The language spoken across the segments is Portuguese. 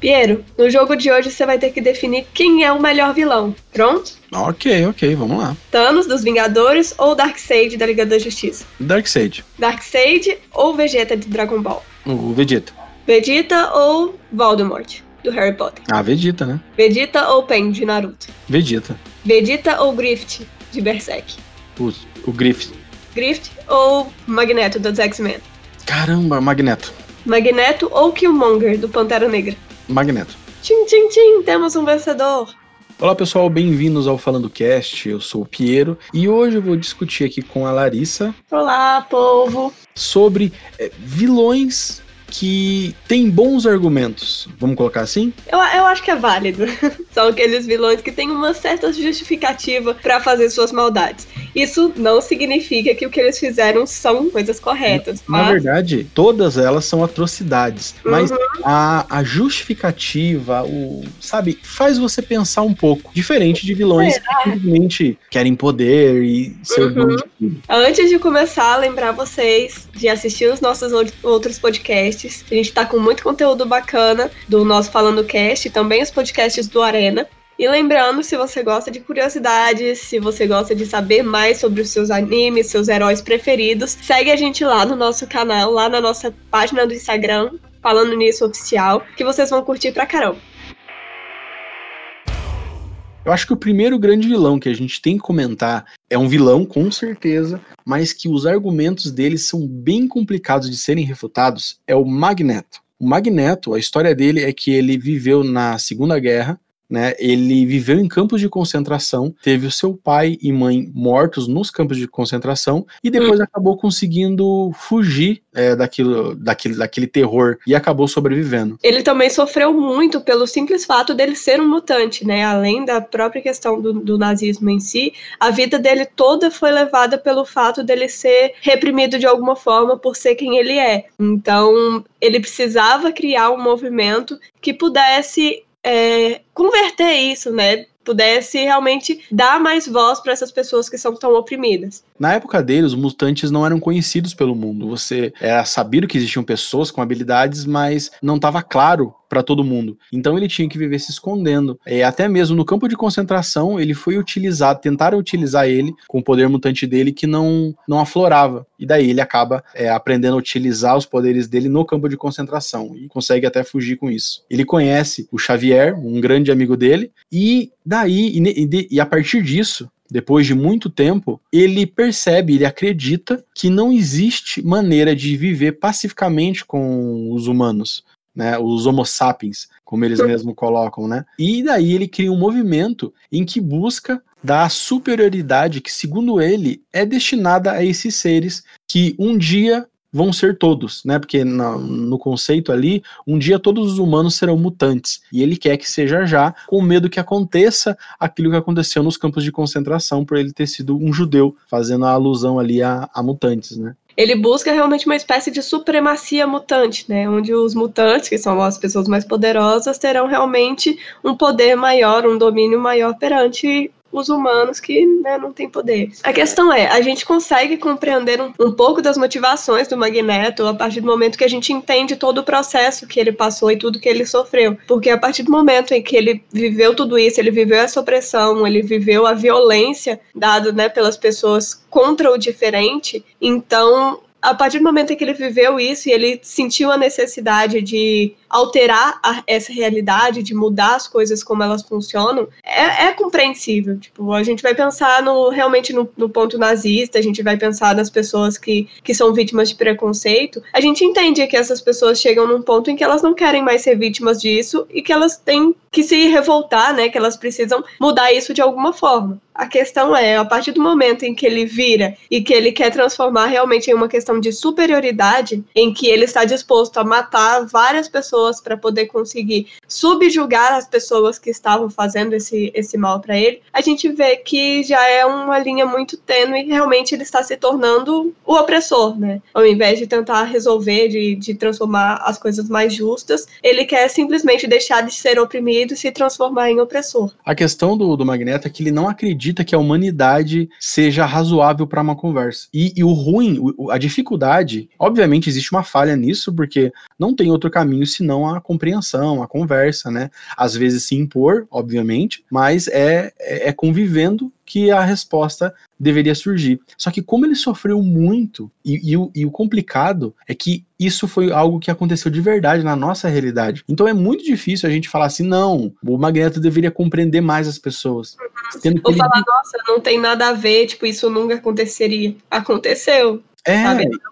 Piero, no jogo de hoje você vai ter que definir quem é o melhor vilão. Pronto? Ok, ok, vamos lá. Thanos dos Vingadores ou Darkseid da Liga da Justiça? Darkseid. Darkseid ou Vegeta de Dragon Ball? O Vegeta. Vegeta ou Voldemort do Harry Potter? Ah, Vegeta, né? Vegeta ou Pen de Naruto? Vegeta. Vegeta ou Grift de Berserk? O, o Griffith. Grift ou Magneto dos X-Men? Caramba, Magneto. Magneto ou Killmonger do Pantera Negra? Magneto. Tchim, tchim, tchim, temos um vencedor. Olá pessoal, bem-vindos ao Falando Cast. Eu sou o Piero e hoje eu vou discutir aqui com a Larissa Olá, povo. sobre é, vilões que têm bons argumentos. Vamos colocar assim? Eu, eu acho que é válido. São aqueles vilões que têm uma certa justificativa para fazer suas maldades. Isso não significa que o que eles fizeram são coisas corretas. Na mas- verdade, todas elas são atrocidades, mas Uhum. a, a justificativa, o sabe, faz você pensar um pouco, diferente de vilões que simplesmente querem poder e ser Uhum. dono de tudo. Antes de começar, lembrar vocês de assistir os nossos ou- outros podcasts. A gente tá com muito conteúdo bacana do nosso Falando Cast e também os podcasts do Arena. E lembrando, se você gosta de curiosidades, se você gosta de saber mais sobre os seus animes, seus heróis preferidos, segue a gente lá no nosso canal, lá na nossa página do Instagram, falando nisso oficial, que vocês vão curtir pra caramba. Eu acho que o primeiro grande vilão que a gente tem que comentar é um vilão, com certeza, mas que os argumentos dele são bem complicados de serem refutados, é o Magneto. O Magneto, a história dele é que ele viveu na Segunda Guerra, né? Ele viveu em campos de concentração, teve o seu pai e mãe mortos nos campos de concentração e depois acabou conseguindo fugir é, daquilo, daquele, daquele terror e acabou sobrevivendo. Ele também sofreu muito pelo simples fato dele ser um mutante, né? Além da própria questão do, do nazismo em si, a vida dele toda foi levada pelo fato dele ser reprimido de alguma forma por ser quem ele é. Então, ele precisava criar um movimento que pudesse é, converter isso, né? Pudesse realmente dar mais voz para essas pessoas que são tão oprimidas. Na época dele, os mutantes não eram conhecidos pelo mundo. Você era sabido que existiam pessoas com habilidades, mas não estava claro para todo mundo. Então ele tinha que viver se escondendo. E até mesmo no campo de concentração, ele foi utilizado, tentaram utilizar ele com o poder mutante dele que não, não aflorava. E daí ele acaba é, aprendendo a utilizar os poderes dele no campo de concentração e consegue até fugir com isso. Ele conhece o Xavier, um grande amigo dele, e daí, e, e e a partir disso, depois de muito tempo, ele percebe, ele acredita que não existe maneira de viver pacificamente com os humanos, né? Os Homo sapiens, como eles mesmos colocam, né? E daí ele cria um movimento em que busca dar a superioridade que, segundo ele, é destinada a esses seres que um dia vão ser todos, né? Porque no conceito ali, um dia todos os humanos serão mutantes. E ele quer que seja já, com medo que aconteça aquilo que aconteceu nos campos de concentração por ele ter sido um judeu, fazendo a alusão ali a, a mutantes, né? ele busca realmente uma espécie de supremacia mutante, né? Onde os mutantes, que são as pessoas mais poderosas, terão realmente um poder maior, um domínio maior perante os humanos que né, não têm poderes. A questão é, a gente consegue compreender um, um pouco das motivações do Magneto a partir do momento que a gente entende todo o processo que ele passou e tudo que ele sofreu. Porque a partir do momento em que ele viveu tudo isso, ele viveu essa opressão, ele viveu a violência dada né, pelas pessoas contra o diferente, então a partir do momento em que ele viveu isso e ele sentiu a necessidade de alterar a- essa realidade, de mudar as coisas como elas funcionam, é, é compreensível. Tipo, a gente vai pensar no, realmente no, no ponto nazista, a gente vai pensar nas pessoas que, que são vítimas de preconceito. A gente entende que essas pessoas chegam num ponto em que elas não querem mais ser vítimas disso e que elas têm que se revoltar, né? Que elas precisam mudar isso de alguma forma. A questão é, a partir do momento em que ele vira e que ele quer transformar realmente em uma questão de superioridade, em que ele está disposto a matar várias pessoas para poder conseguir subjugar as pessoas que estavam fazendo esse, esse mal para ele, a gente vê que já é uma linha muito tênue e realmente ele está se tornando o opressor, né? Ao invés de tentar resolver, de, de transformar as coisas mais justas, ele quer simplesmente deixar de ser oprimido e se transformar em opressor. A questão do, do Magneto é que ele não acredita acredita que a humanidade seja razoável para uma conversa. E, e o ruim, a dificuldade, obviamente existe uma falha nisso, porque não tem outro caminho senão a compreensão, a conversa, né? Às vezes se impor, obviamente, mas é, é, é convivendo que a resposta deveria surgir. Só que como ele sofreu muito, e, e, o, e, o, complicado é que isso foi algo que aconteceu de verdade na nossa realidade. Então é muito difícil a gente falar assim, não, o Magneto deveria compreender mais as pessoas. Ou ele... falar, nossa, não tem nada a ver, tipo, isso nunca aconteceria. Aconteceu. É,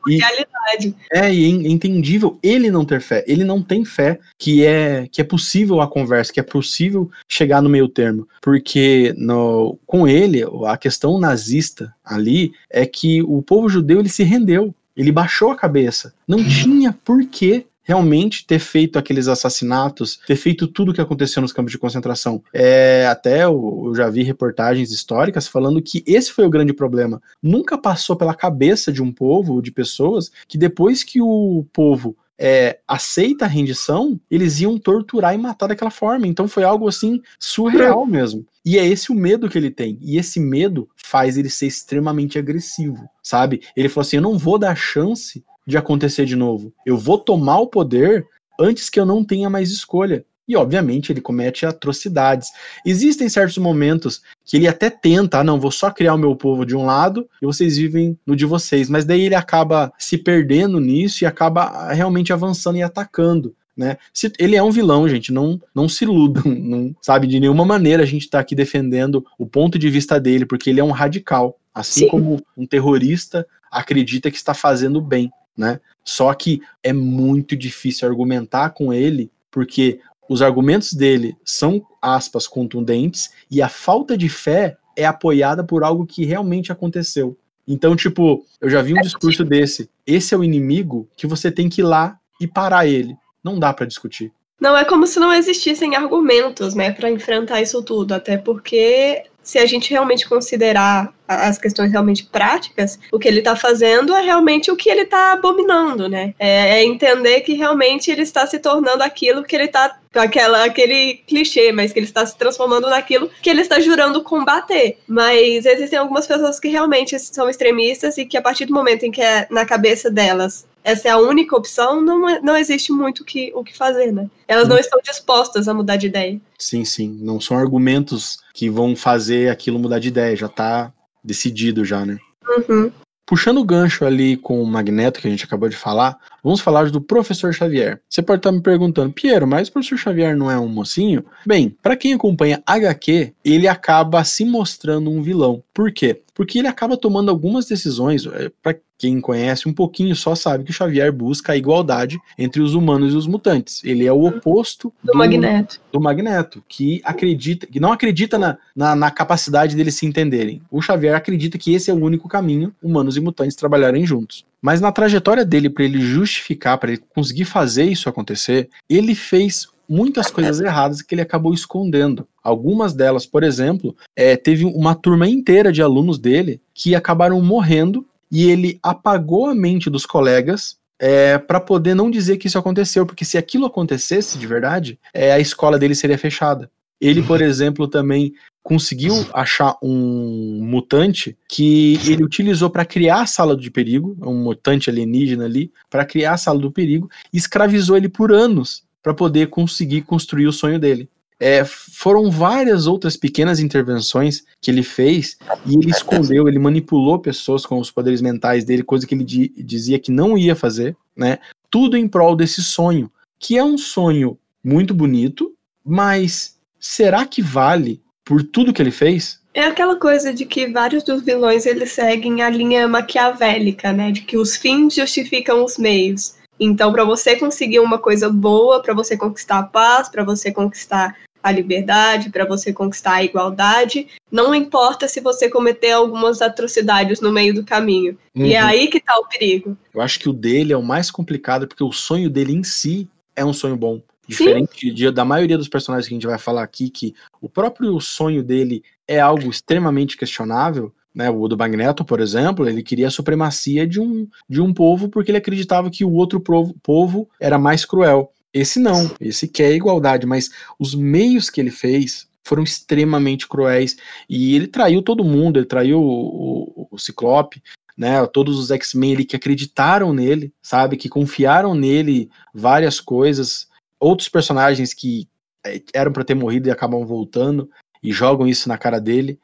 e, realidade. É, e é entendível ele não ter fé. Ele não tem fé que é que é possível a conversa, que é possível chegar no meio termo. Porque no, com ele, a questão nazista ali é que o povo judeu ele se rendeu. Ele baixou a cabeça. Não tinha por que realmente ter feito aqueles assassinatos, ter feito tudo o que aconteceu nos campos de concentração. É, até eu, eu, já vi reportagens históricas falando que esse foi o grande problema. Nunca passou pela cabeça de um povo, de pessoas, que depois que o povo é, aceita a rendição, eles iam torturar e matar daquela forma. Então foi algo assim surreal mesmo. E é esse o medo que ele tem. E esse medo faz ele ser extremamente agressivo, sabe? Ele falou assim: eu não vou dar chance de acontecer de novo. Eu vou tomar o poder antes que eu não tenha mais escolha. E, obviamente, ele comete atrocidades. Existem certos momentos que ele até tenta, ah, não, vou só criar o meu povo de um lado e vocês vivem no de vocês. Mas daí ele acaba se perdendo nisso e acaba realmente avançando e atacando. Né? Se, ele é um vilão, gente, não, não se iludam, não, sabe? De nenhuma maneira a gente está aqui defendendo o ponto de vista dele, porque ele é um radical. Assim Sim. como um terrorista acredita que está fazendo bem né? Só que é muito difícil argumentar com ele, porque os argumentos dele são, aspas, contundentes, e a falta de fé é apoiada por algo que realmente aconteceu. Então, tipo, eu já vi um discurso desse. Esse é o inimigo que você tem que ir lá e parar ele. Não dá para discutir. Não é como se não existissem argumentos, né, para enfrentar isso tudo, até porque se a gente realmente considerar as questões realmente práticas, o que ele está fazendo é realmente o que ele está abominando, né? É, é, entender que realmente ele está se tornando aquilo que ele está aquela aquele clichê, mas que ele está se transformando naquilo que ele está jurando combater. Mas existem algumas pessoas que realmente são extremistas e que a partir do momento em que é na cabeça delas essa é a única opção, não, é, não existe muito que, o que fazer, né? Elas não estão dispostas a mudar de ideia. Sim, sim. Não são argumentos que vão fazer aquilo mudar de ideia, já está decidido já, né? Uhum. Puxando o gancho ali com o Magneto, que a gente acabou de falar, vamos falar do Professor Xavier. Você pode estar me perguntando, Piero, mas o Professor Xavier não é um mocinho? Bem, para quem acompanha HQ, ele acaba se mostrando um vilão. Por quê? Porque ele acaba tomando algumas decisões, é, para quem conhece um pouquinho só sabe que o Xavier busca a igualdade entre os humanos e os mutantes. Ele é o oposto do, do Magneto. Do Magneto, que acredita, que não acredita na, na, na, capacidade deles se entenderem. O Xavier acredita que esse é o único caminho, humanos e mutantes trabalharem juntos. Mas na trajetória dele, para ele justificar, para ele conseguir fazer isso acontecer, ele fez muitas coisas erradas que ele acabou escondendo. Algumas delas, por exemplo, é, teve uma turma inteira de alunos dele que acabaram morrendo e ele apagou a mente dos colegas é, para poder não dizer que isso aconteceu, porque se aquilo acontecesse de verdade, é, a escola dele seria fechada. Ele, por exemplo, também conseguiu achar um mutante que ele utilizou para criar a sala de perigo, um mutante alienígena ali, para criar a sala do perigo, e escravizou ele por anos para poder conseguir construir o sonho dele. É, foram várias outras pequenas intervenções que ele fez e ele escondeu, ele manipulou pessoas com os poderes mentais dele, coisa que ele di dizia que não ia fazer, né? Tudo em prol desse sonho, que é um sonho muito bonito, mas será que vale por tudo que ele fez? É aquela coisa de que vários dos vilões eles seguem a linha maquiavélica, né? De que os fins justificam os meios. Então, para você conseguir uma coisa boa, para você conquistar a paz, para você conquistar a liberdade, para você conquistar a igualdade, não importa se você cometer algumas atrocidades no meio do caminho. Uhum. E é uhum. aí que está o perigo. Eu acho que o dele é o mais complicado, porque o sonho dele em si é um sonho bom. Diferente de, da maioria dos personagens que a gente vai falar aqui, que o próprio sonho dele é algo extremamente questionável, né, o do Magneto, por exemplo, ele queria a supremacia de um, de um povo porque ele acreditava que o outro povo, povo era mais cruel. Esse não, esse quer igualdade, mas os meios que ele fez foram extremamente cruéis. E ele traiu todo mundo, ele traiu o, o, o Ciclope, né? Todos os X-Men que acreditaram nele, sabe? Que confiaram nele várias coisas. Outros personagens que é, eram para ter morrido e acabam voltando e jogam isso na cara dele.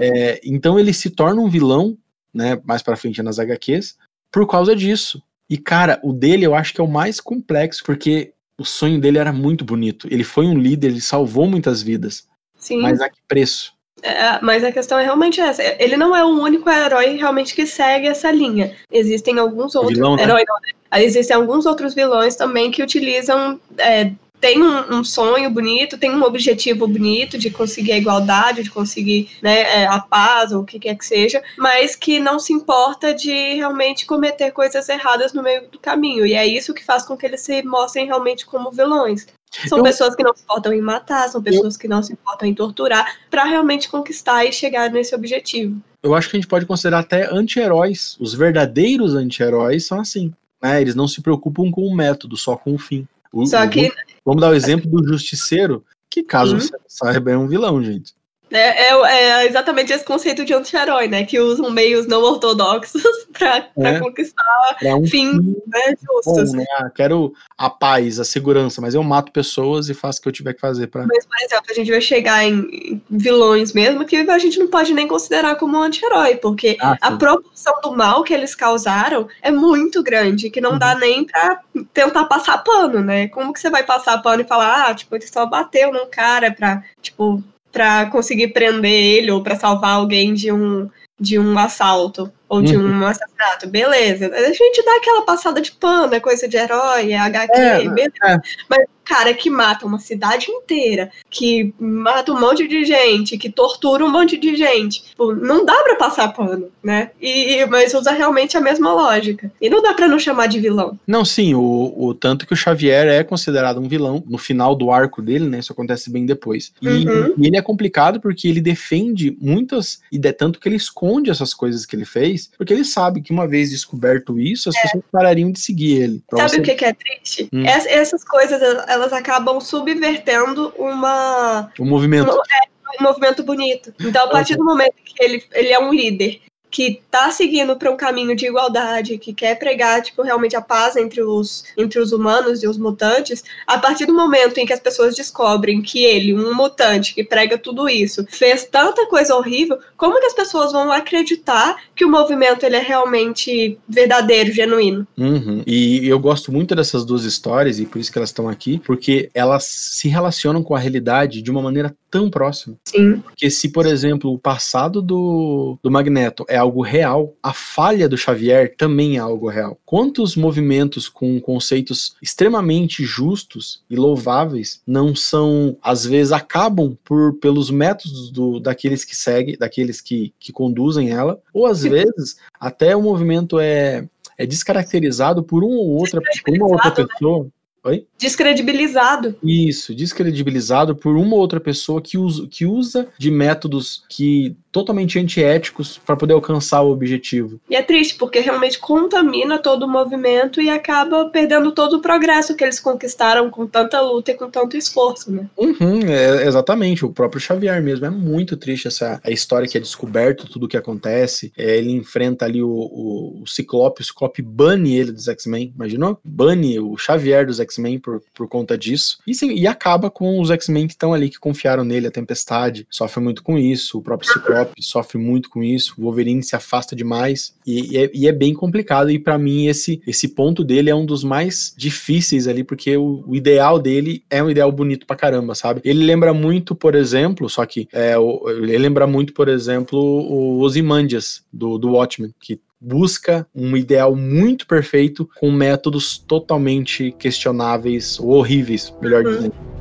É, então ele se torna um vilão, né? Mais para frente nas HQs, por causa disso. E cara, o dele eu acho que é o mais complexo, porque o sonho dele era muito bonito. Ele foi um líder, ele salvou muitas vidas. Sim. Mas a que preço? É, mas a questão é realmente essa. Ele não é o único herói realmente que segue essa linha. Existem alguns outros. Vilão, né? herói, não, né? Existem alguns outros vilões também que utilizam é, tem um, um, sonho bonito, tem um objetivo bonito de conseguir a igualdade, de conseguir né, é, a paz, ou o que quer que seja, mas que não se importa de realmente cometer coisas erradas no meio do caminho. E é isso que faz com que eles se mostrem realmente como vilões. São eu... pessoas que não se importam em matar, são pessoas eu... que não se importam em torturar, para realmente conquistar e chegar nesse objetivo. Eu acho que a gente pode considerar até anti-heróis. Os verdadeiros anti-heróis são assim. Né? Eles não se preocupam com o método, só com o fim. O, Só que. Vamos dar o exemplo do Justiceiro, que caso uhum. você saiba é um vilão, gente. É, é, é, exatamente esse conceito de anti-herói, né? Que usam meios não ortodoxos para é, conquistar pra um fim né, justos. Bom, né? Ah, quero a paz, a segurança, mas eu mato pessoas e faço o que eu tiver que fazer para. Mas, por exemplo, a gente vai chegar em vilões mesmo que a gente não pode nem considerar como anti-herói, porque ah, a proporção do mal que eles causaram é muito grande, que não uhum. dá nem pra tentar passar pano, né? Como que você vai passar pano e falar, ah, tipo, ele só bateu num cara pra, tipo, para conseguir prender ele ou para salvar alguém de um de um assalto ou de uhum. um assassinato, beleza. A gente dá aquela passada de pano, é coisa de herói, é HQ, é, beleza. É. Mas cara que mata uma cidade inteira, que mata um monte de gente, que tortura um monte de gente. Tipo, não dá para passar pano, né? E, mas usa realmente a mesma lógica. E não dá para não chamar de vilão. Não, sim, o, o tanto que o Xavier é considerado um vilão no final do arco dele, né? Isso acontece bem depois. E, uhum. e ele é complicado porque ele defende muitas e é tanto que ele esconde essas coisas que ele fez, porque ele sabe que uma vez descoberto isso, as é. pessoas parariam de seguir ele. Sabe você... o que, que é triste? Hum. essas coisas elas acabam subvertendo uma. Um movimento. Um, é, um movimento bonito. Então, a partir do momento que ele, ele é um líder que tá seguindo para um caminho de igualdade, que quer pregar, tipo, realmente a paz entre os, entre os humanos e os mutantes, a partir do momento em que as pessoas descobrem que ele, um mutante que prega tudo isso, fez tanta coisa horrível, como que as pessoas vão acreditar que o movimento ele é realmente verdadeiro, genuíno? Uhum. E eu gosto muito dessas duas histórias, e por isso que elas estão aqui, porque elas se relacionam com a realidade de uma maneira tão próxima. Sim. Porque se, por exemplo, o passado do, do Magneto é algo real, a falha do Xavier também é algo real. Quantos movimentos com conceitos extremamente justos e louváveis não são, às vezes, acabam por pelos métodos do, daqueles que seguem, daqueles que, que conduzem ela, ou às vezes até o movimento é, é descaracterizado por um ou outra, por uma outra né? pessoa. Oi? Descredibilizado. Isso, descredibilizado por uma outra pessoa que usa, que usa de métodos que totalmente antiéticos para poder alcançar o objetivo. E é triste, porque realmente contamina todo o movimento e acaba perdendo todo o progresso que eles conquistaram com tanta luta e com tanto esforço, né? Uhum, é, exatamente, o próprio Xavier mesmo. É muito triste essa a história que é descoberto, tudo o que acontece. É, ele enfrenta ali o, o, o, Ciclope, o Ciclope bane ele dos X-Men, imaginou? Bane o Xavier dos X-Men por, por conta disso. E, sim, e acaba com os X-Men que estão ali, que confiaram nele, a Tempestade, sofre muito com isso, o próprio Ciclope sofre muito com isso, o Wolverine se afasta demais e, e, é, e é, bem complicado. E para mim, esse, esse ponto dele é um dos mais difíceis ali, porque o, o, ideal dele é um ideal bonito pra caramba, sabe? Ele lembra muito, por exemplo, só que é, ele lembra muito, por exemplo, o Ozymandias do, do Watchmen, que busca um ideal muito perfeito com métodos totalmente questionáveis ou horríveis, melhor uhum. dizendo.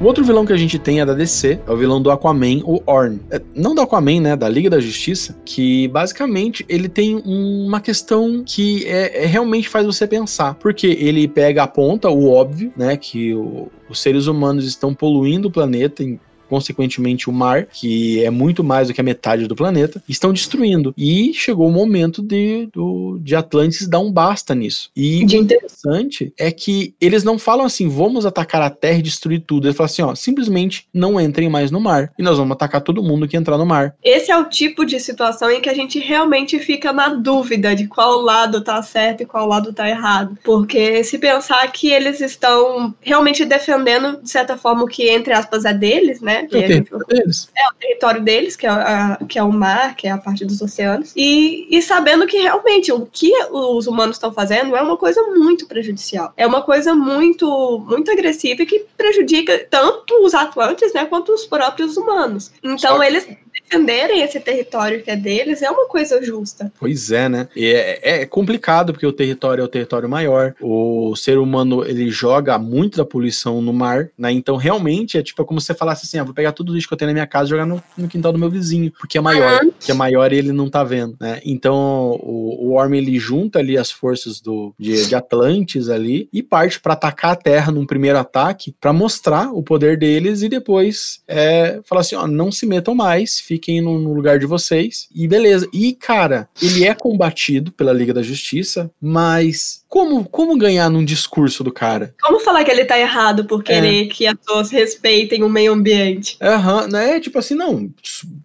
O outro vilão que a gente tem é da DC, é o vilão do Aquaman, o Orn. É, não do Aquaman, né? Da Liga da Justiça, que basicamente ele tem uma questão que é, é realmente faz você pensar. Porque ele pega a ponta, o óbvio, né? Que o, os seres humanos estão poluindo o planeta consequentemente o mar, que é muito mais do que a metade do planeta, estão destruindo. E chegou o momento de, do, de Atlantis dar um basta nisso. E De o inter- interessante é que eles não falam assim, vamos atacar a Terra e destruir tudo. Eles falam assim, ó, simplesmente não entrem mais no mar. E nós vamos atacar todo mundo que entrar no mar. Esse é o tipo de situação em que a gente realmente fica na dúvida de qual lado tá certo e qual lado tá errado. Porque se pensar que eles estão realmente defendendo, de certa forma, o que, entre aspas, é deles, né? É o gente- território deles. é o território deles, que é, a- que é o mar, que é a parte dos oceanos, e, e sabendo que realmente o que os humanos estão fazendo é uma coisa muito prejudicial. É uma coisa muito, muito agressiva e que prejudica tanto os atlantes, né, quanto os próprios humanos. Então, Só- eles defenderem esse território que é deles é uma coisa justa. Pois é, né? E é, é complicado porque o território é o território maior. O ser humano ele joga muito da poluição no mar, né? Então realmente é tipo como se você falasse assim: ah, vou pegar tudo o lixo que eu tenho na minha casa e jogar no, no quintal do meu vizinho, porque é maior, que é maior e ele não tá vendo, né? Então o, o Orm ele junta ali as forças do de, de Atlantis ali e parte para atacar a Terra num primeiro ataque para mostrar o poder deles e depois é, falar assim: ó, não se metam mais, fiquem no, no lugar de vocês e beleza. E cara, ele é combatido pela Liga da Justiça, mas como, como ganhar num discurso do cara? Como falar que ele tá errado por querer que as pessoas respeitem o meio ambiente? Aham, né? Tipo assim, não,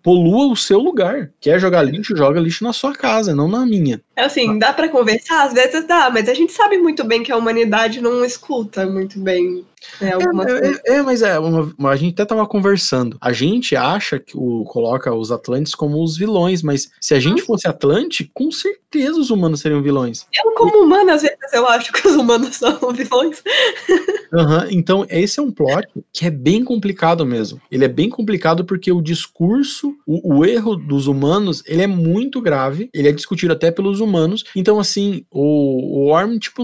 polua o seu lugar. Quer jogar lixo, joga lixo na sua casa, não na minha. É assim, dá pra conversar? Às vezes dá, mas a gente sabe muito bem que a humanidade não escuta muito bem né. É, é, é, mas é, uma- uma- a gente até tava conversando. A gente acha que o coloca os Atlantes como os vilões, mas se a gente fosse Atlante, com certeza os humanos seriam vilões. Eu, como humana, às vezes eu acho que os humanos são vilões. Aham, então esse é um plot que é bem complicado mesmo. Ele é bem complicado porque o discurso, o, o erro dos humanos, ele é muito grave. Ele é discutido até pelos humanos. Então, assim, o, o Orm, tipo,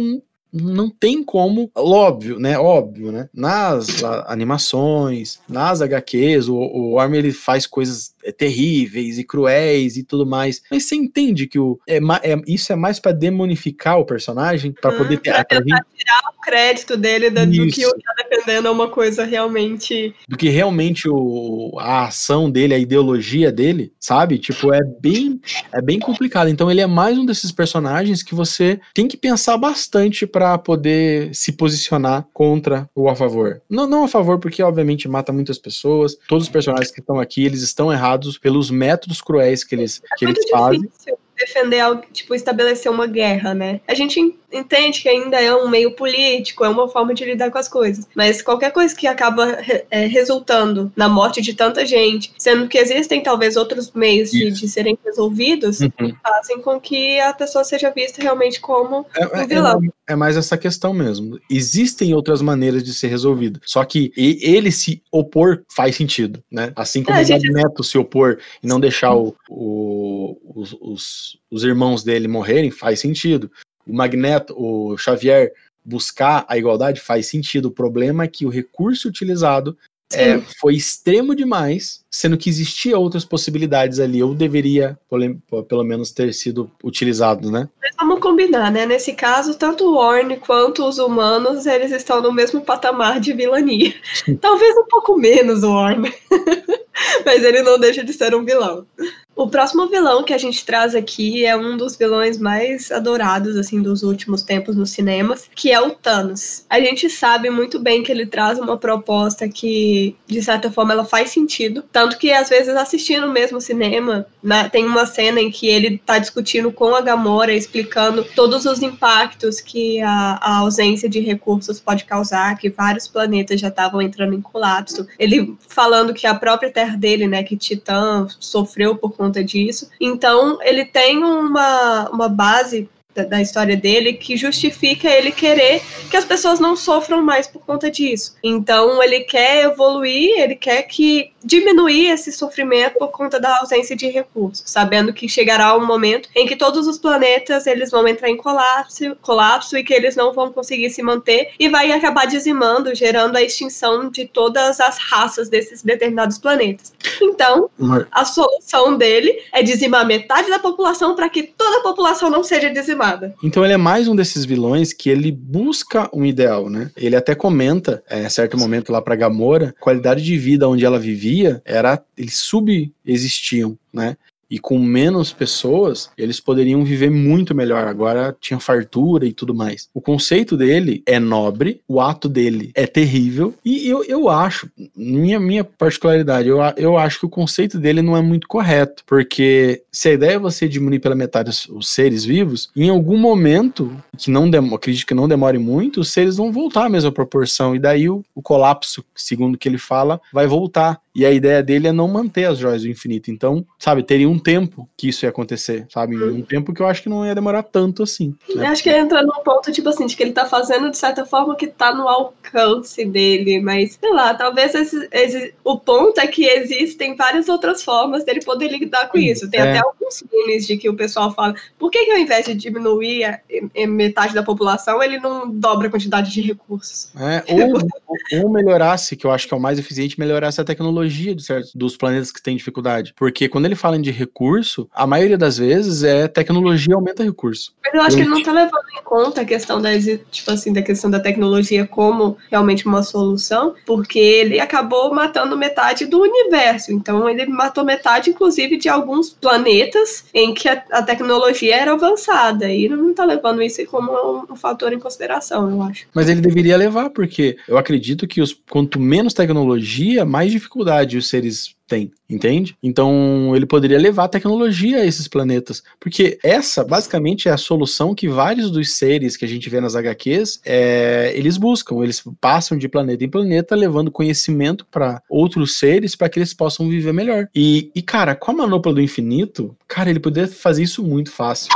não tem como, óbvio, né? Óbvio, né? Nas a- animações, nas HQs, o, o Orm ele faz coisas é, terríveis e cruéis e tudo mais. Mas você entende que o, é, é- isso é mais pra demonificar o personagem, pra Hum, poder ter. pra pra gente O crédito dele da- do que o defendendo é uma coisa realmente. do que realmente o, a ação dele, a ideologia dele, sabe? Tipo, é bem, é bem complicado. Então ele é mais um desses personagens que você tem que pensar bastante pra poder se posicionar contra ou a favor. Não, não a favor, porque obviamente mata muitas pessoas. Todos os personagens que estão aqui, eles estão errados pelos métodos cruéis que eles, que É eles fazem. difícil defender algo, tipo, estabelecer uma guerra, né? A gente en- entende que ainda é um meio político, é uma forma de lidar com as coisas. Mas qualquer coisa que acaba é, resultando na morte de tanta gente, sendo que existem talvez outros meios de, de serem resolvidos, Uhum. fazem com que a pessoa seja vista realmente como É, um é- vilão. é- é mais essa questão mesmo. Existem outras maneiras de ser resolvido. Só que ele se opor faz sentido, né? Assim como É, o gente- Magneto se opor e não deixar o- o- os, os- os irmãos dele morrerem faz sentido. O Magneto, o Xavier buscar a igualdade faz sentido. O problema é que o recurso utilizado é, foi extremo demais, sendo que existia outras possibilidades ali. Eu deveria, pelo menos, ter sido utilizado, né? Mas vamos combinar, né? Nesse caso, tanto o Orne quanto os humanos, eles estão no mesmo patamar de vilania. Talvez um pouco menos o Orne. Mas ele não deixa de ser um vilão. O próximo vilão que a gente traz aqui é um dos vilões mais adorados assim dos últimos tempos nos cinemas, que é o Thanos. A gente sabe muito bem que ele traz uma proposta que, de certa forma, ela faz sentido, tanto que às vezes assistindo mesmo cinema, na- tem uma cena em que ele tá discutindo com a Gamora, explicando todos os impactos que a, a ausência de recursos pode causar, que vários planetas já estavam entrando em colapso. Ele falando que a própria Terra dele, né, que Titã sofreu por conta disso. Então, ele tem uma, uma base da, da história dele que justifica ele querer que as pessoas não sofram mais por conta disso. Então, ele quer evoluir, ele quer que diminuir esse sofrimento por conta da ausência de recursos, sabendo que chegará um momento em que todos os planetas eles vão entrar em colapso, colapso e que eles não vão conseguir se manter e vai acabar dizimando, gerando a extinção de todas as raças desses determinados planetas. Então, a solução dele é dizimar metade da população para que toda a população não seja dizimada. Então ele é mais um desses vilões que ele busca um ideal, né? Ele até comenta, é, certo momento lá para Gamora, qualidade de vida onde ela vivia era eles subexistiam, né? E com menos pessoas, eles poderiam viver muito melhor. Agora tinha fartura e tudo mais. O conceito dele é nobre, o ato dele é terrível, e eu, eu acho, minha, minha particularidade, eu, eu acho que o conceito dele não é muito correto, porque se a ideia é você diminuir pela metade os, os seres vivos, em algum momento, que não acredito que não demore muito, os seres vão voltar à mesma proporção, e daí o, o colapso, segundo que ele fala, vai voltar. E a ideia dele é não manter as joias do infinito. Então, sabe, teria um tempo que isso ia acontecer, sabe? Um tempo que eu acho que não ia demorar tanto assim. Né? Eu acho que ele entra num ponto, tipo assim, de que ele tá fazendo de certa forma que tá no alcance dele, mas sei lá, talvez esse, esse, o ponto é que existem várias outras formas dele poder lidar com isso. Tem é. até alguns filmes de que o pessoal fala, por que, que ao invés de diminuir a, a metade da população, ele não dobra a quantidade de recursos? É, ou, ou melhorasse, que eu acho que é o mais eficiente, melhorasse a tecnologia tecnologia de certos, dos planetas que têm dificuldade. Porque quando ele fala de recurso, a maioria das vezes é tecnologia aumenta recurso. Mas eu acho que ele não tá levando em conta a questão da, tipo assim, da questão da tecnologia como realmente uma solução, porque ele acabou matando metade do universo. Então ele matou metade, inclusive, de alguns planetas em que a, a tecnologia era avançada. E não tá levando isso como um, um fator em consideração, eu acho. Mas ele deveria levar, porque eu acredito que os, quanto menos tecnologia, mais dificuldade os seres têm, entende? Então ele poderia levar tecnologia a esses planetas, porque essa basicamente é a solução que vários dos seres que a gente vê nas HQs é, eles buscam, eles passam de planeta em planeta levando conhecimento para outros seres para que eles possam viver melhor. E, e cara, com a manopla do infinito, cara, ele poderia fazer isso muito fácil.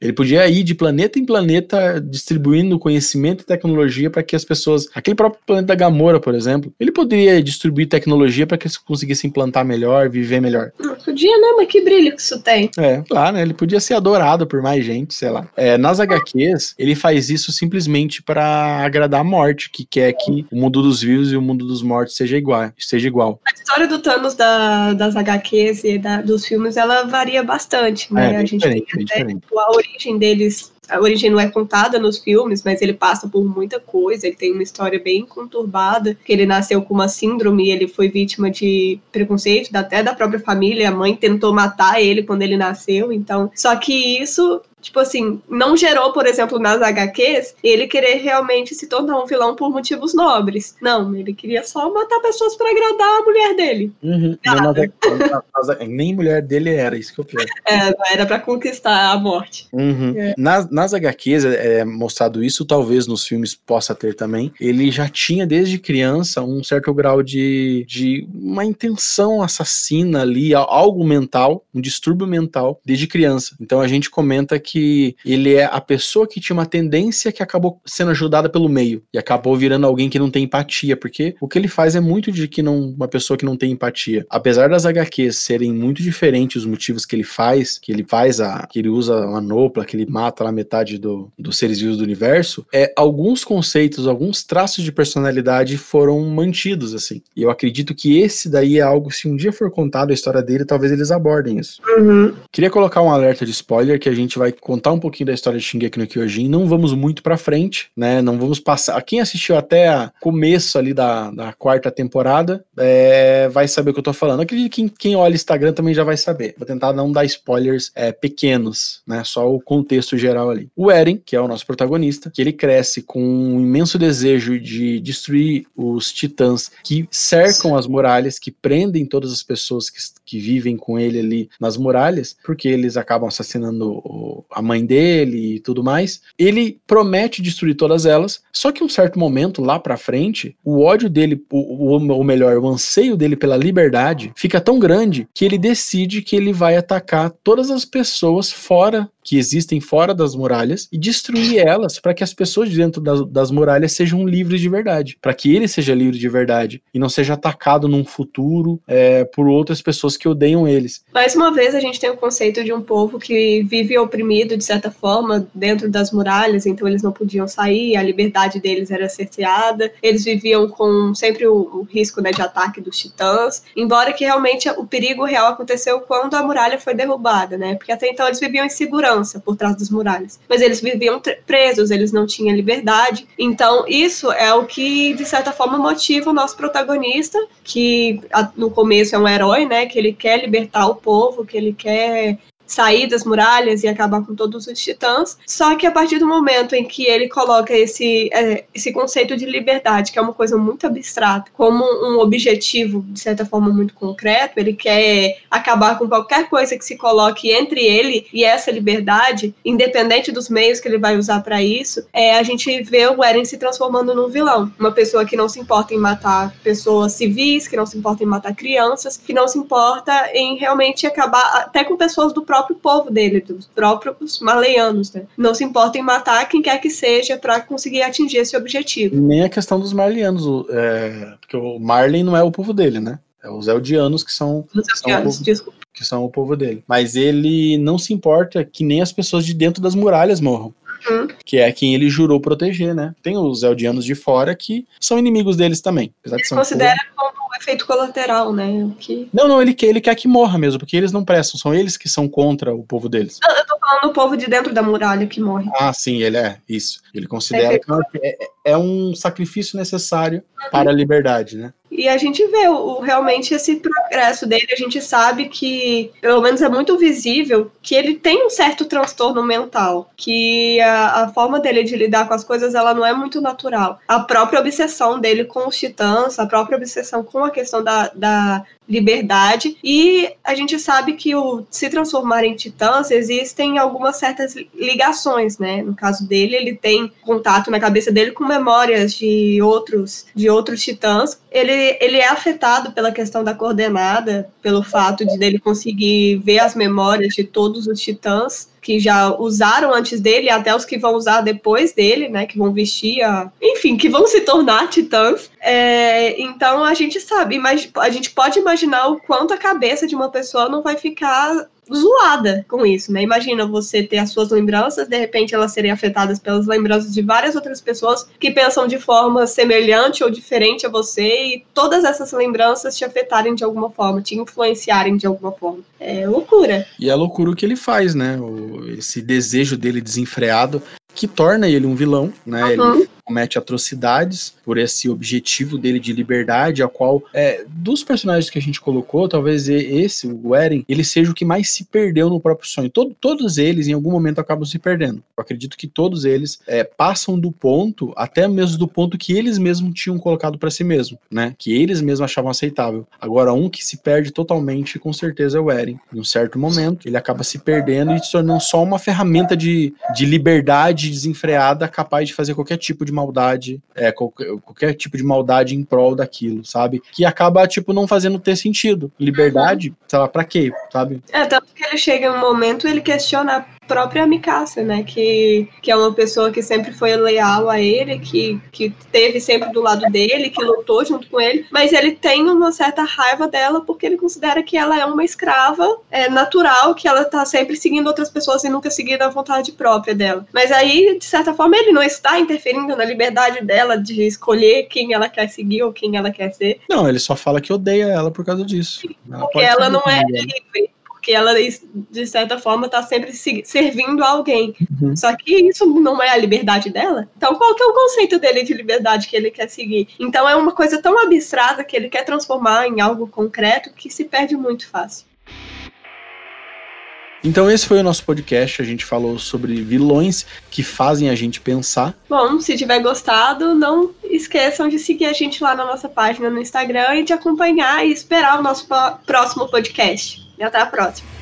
Ele podia ir de planeta em planeta distribuindo conhecimento e tecnologia para que as pessoas. Aquele próprio planeta Gamora, por exemplo, ele poderia distribuir tecnologia para que eles conseguissem plantar melhor, viver melhor. Não podia, não, mas que brilho que isso tem. É, claro, né? Ele podia ser adorado por mais gente, sei lá. É, nas HQs, ele faz isso simplesmente para agradar a morte, que quer que o mundo dos vivos e o mundo dos mortos seja igual. Seja igual. A história do Thanos da, das HQs e da, dos filmes, ela varia bastante, né? É, a gente tem até a origem deles a origem não é contada nos filmes, mas ele passa por muita coisa. Ele tem uma história bem conturbada, que ele nasceu com uma síndrome, ele foi vítima de preconceito até da própria família. A mãe tentou matar ele quando ele nasceu. Então, só que isso tipo assim, não gerou, por exemplo, nas HQs, ele querer realmente se tornar um vilão por motivos nobres. Não, ele queria só matar pessoas para agradar a mulher dele. Uhum. Não, nem mulher dele era, isso que eu quero. É, era para conquistar a morte. Uhum. É. Nas, nas HQs é, é mostrado isso, talvez nos filmes possa ter também. Ele já tinha desde criança um certo grau de, de uma intenção assassina ali, algo mental, um distúrbio mental desde criança. Então a gente comenta que que ele é a pessoa que tinha uma tendência que acabou sendo ajudada pelo meio e acabou virando alguém que não tem empatia, porque o que ele faz é muito de que não uma pessoa que não tem empatia. Apesar das HQs serem muito diferentes os motivos que ele faz, que ele faz a que ele usa a manopla, que ele mata lá metade do, dos seres vivos do universo, é alguns conceitos, alguns traços de personalidade foram mantidos assim. E eu acredito que esse daí é algo se um dia for contado a história dele, talvez eles abordem isso. Uhum. Queria colocar um alerta de spoiler que a gente vai contar um pouquinho da história de Shingeki no Kyojin. Não vamos muito pra frente, né? Não vamos passar. Quem assistiu até o começo ali da, da quarta temporada é, vai saber o que eu tô falando. Acredito que quem, quem olha Instagram também já vai saber. Vou tentar não dar spoilers é, pequenos, né? Só o contexto geral ali. O Eren, que é o nosso protagonista, que ele cresce com um imenso desejo de destruir os titãs que cercam as muralhas, que prendem todas as pessoas que, que vivem com ele ali nas muralhas, porque eles acabam assassinando o, a mãe dele e tudo mais. Ele promete destruir todas elas, só que um certo momento, lá pra frente, o ódio dele, o, o, ou melhor, o anseio dele pela liberdade fica tão grande que ele decide que ele vai atacar todas as pessoas fora que existem fora das muralhas e destruir elas para que as pessoas de dentro das, das muralhas sejam livres de verdade, para que ele seja livre de verdade e não seja atacado num futuro é, por outras pessoas que odeiam eles. Mais uma vez, a gente tem o conceito de um povo que vive oprimido de certa forma dentro das muralhas, então eles não podiam sair, a liberdade deles era cerceada, eles viviam com sempre o, o risco né, de ataque dos titãs, embora que realmente o perigo real aconteceu quando a muralha foi derrubada, né? Porque até então eles viviam em segurança por trás das muralhas, mas eles viviam presos, eles não tinham liberdade. Então isso é o que de certa forma motiva o nosso protagonista, que no começo é um herói, né? Que ele quer libertar o povo, que ele quer sair das muralhas e acabar com todos os titãs. Só que a partir do momento em que ele coloca esse, é, esse conceito de liberdade, que é uma coisa muito abstrata, como um objetivo, de certa forma, muito concreto, ele quer acabar com qualquer coisa que se coloque entre ele e essa liberdade, independente dos meios que ele vai usar para isso, é, a gente vê o Eren se transformando num vilão. Uma pessoa que não se importa em matar pessoas civis, que não se importa em matar crianças, que não se importa em realmente acabar até com pessoas do próprio próprio povo dele, dos próprios marleianos, né? Não se importa em matar quem quer que seja para conseguir atingir esse objetivo. Nem a questão dos marleianos, é, porque o Marley não é o povo dele, né? É os Eldianos que são, os Eldianos, são povo, que são o povo dele. Mas ele não se importa que nem as pessoas de dentro das muralhas morram. Uhum. Que é quem ele jurou proteger, né? Tem os Eldianos de fora que são inimigos deles também. Apesar ele considera como efeito colateral, né? Que... Não, não, ele quer, ele quer que morra mesmo, porque eles não prestam, são eles que são contra o povo deles. Não, eu tô falando do povo de dentro da muralha que morre. Ah, sim, ele é, isso. Ele considera é, que é, é um sacrifício necessário uhum. para a liberdade, né? E a gente vê o, realmente esse progresso dele, a gente sabe que, pelo menos é muito visível, que ele tem um certo transtorno mental, que a, a forma dele de lidar com as coisas, ela não é muito natural. A própria obsessão dele com os titãs, a própria obsessão com a questão da, da liberdade. E a gente sabe que o se transformar em titãs existem algumas certas ligações, né? No caso dele, ele tem contato na cabeça dele com memórias de outros de outros titãs. Ele, ele é afetado pela questão da coordenada, pelo fato de dele conseguir ver as memórias de todos os titãs que já usaram antes dele, até os que vão usar depois dele, né? Que vão vestir, a... enfim, que vão se tornar titãs. É, então a gente sabe, mas a gente pode imaginar o quanto a cabeça de uma pessoa não vai ficar zoada com isso, né? Imagina você ter as suas lembranças, de repente elas serem afetadas pelas lembranças de várias outras pessoas que pensam de forma semelhante ou diferente a você e todas essas lembranças te afetarem de alguma forma, te influenciarem de alguma forma. É loucura. E é loucura o que ele faz, né? O, esse desejo dele desenfreado que torna ele um vilão, né? Uhum. Ele comete atrocidades por esse objetivo dele de liberdade, a qual, é, dos personagens que a gente colocou, talvez esse, o Eren, ele seja o que mais se perdeu no próprio sonho. Todo, todos eles, em algum momento, acabam se perdendo. Eu acredito que todos eles é, passam do ponto, até mesmo do ponto que eles mesmos tinham colocado para si mesmo, né? Que eles mesmos achavam aceitável. Agora, um que se perde totalmente, com certeza, é o Eren. Em um certo momento, ele acaba se perdendo e se tornando só uma ferramenta de, de liberdade desenfreada capaz de fazer qualquer tipo de maldade, é, qualquer, qualquer, tipo de maldade em prol daquilo, sabe? Que acaba, tipo, não fazendo ter sentido. Liberdade, sei lá, pra quê, sabe? É, tanto que ele chega um momento ele questiona própria Mikasa, né? Que, que é uma pessoa que sempre foi leal a ele, que, que teve sempre do lado dele, que lutou junto com ele, mas ele tem uma certa raiva dela porque ele considera que ela é uma escrava é, natural, que ela tá sempre seguindo outras pessoas e nunca seguindo a vontade própria dela. Mas aí, de certa forma, ele não está interferindo na liberdade dela de escolher quem ela quer seguir ou quem ela quer ser. Não, ele só fala que odeia ela por causa disso. Ela porque ela não é livre porque ela, de certa forma, está sempre servindo a alguém. Uhum. Só que isso não é a liberdade dela. Então, qual que é o conceito dele de liberdade que ele quer seguir? Então, é uma coisa tão abstrata que ele quer transformar em algo concreto que se perde muito fácil. Então esse foi o nosso podcast, a gente falou sobre vilões que fazem a gente pensar. Bom, se tiver gostado, não esqueçam de seguir a gente lá na nossa página no Instagram e de acompanhar e esperar o nosso próximo podcast. E até a próxima.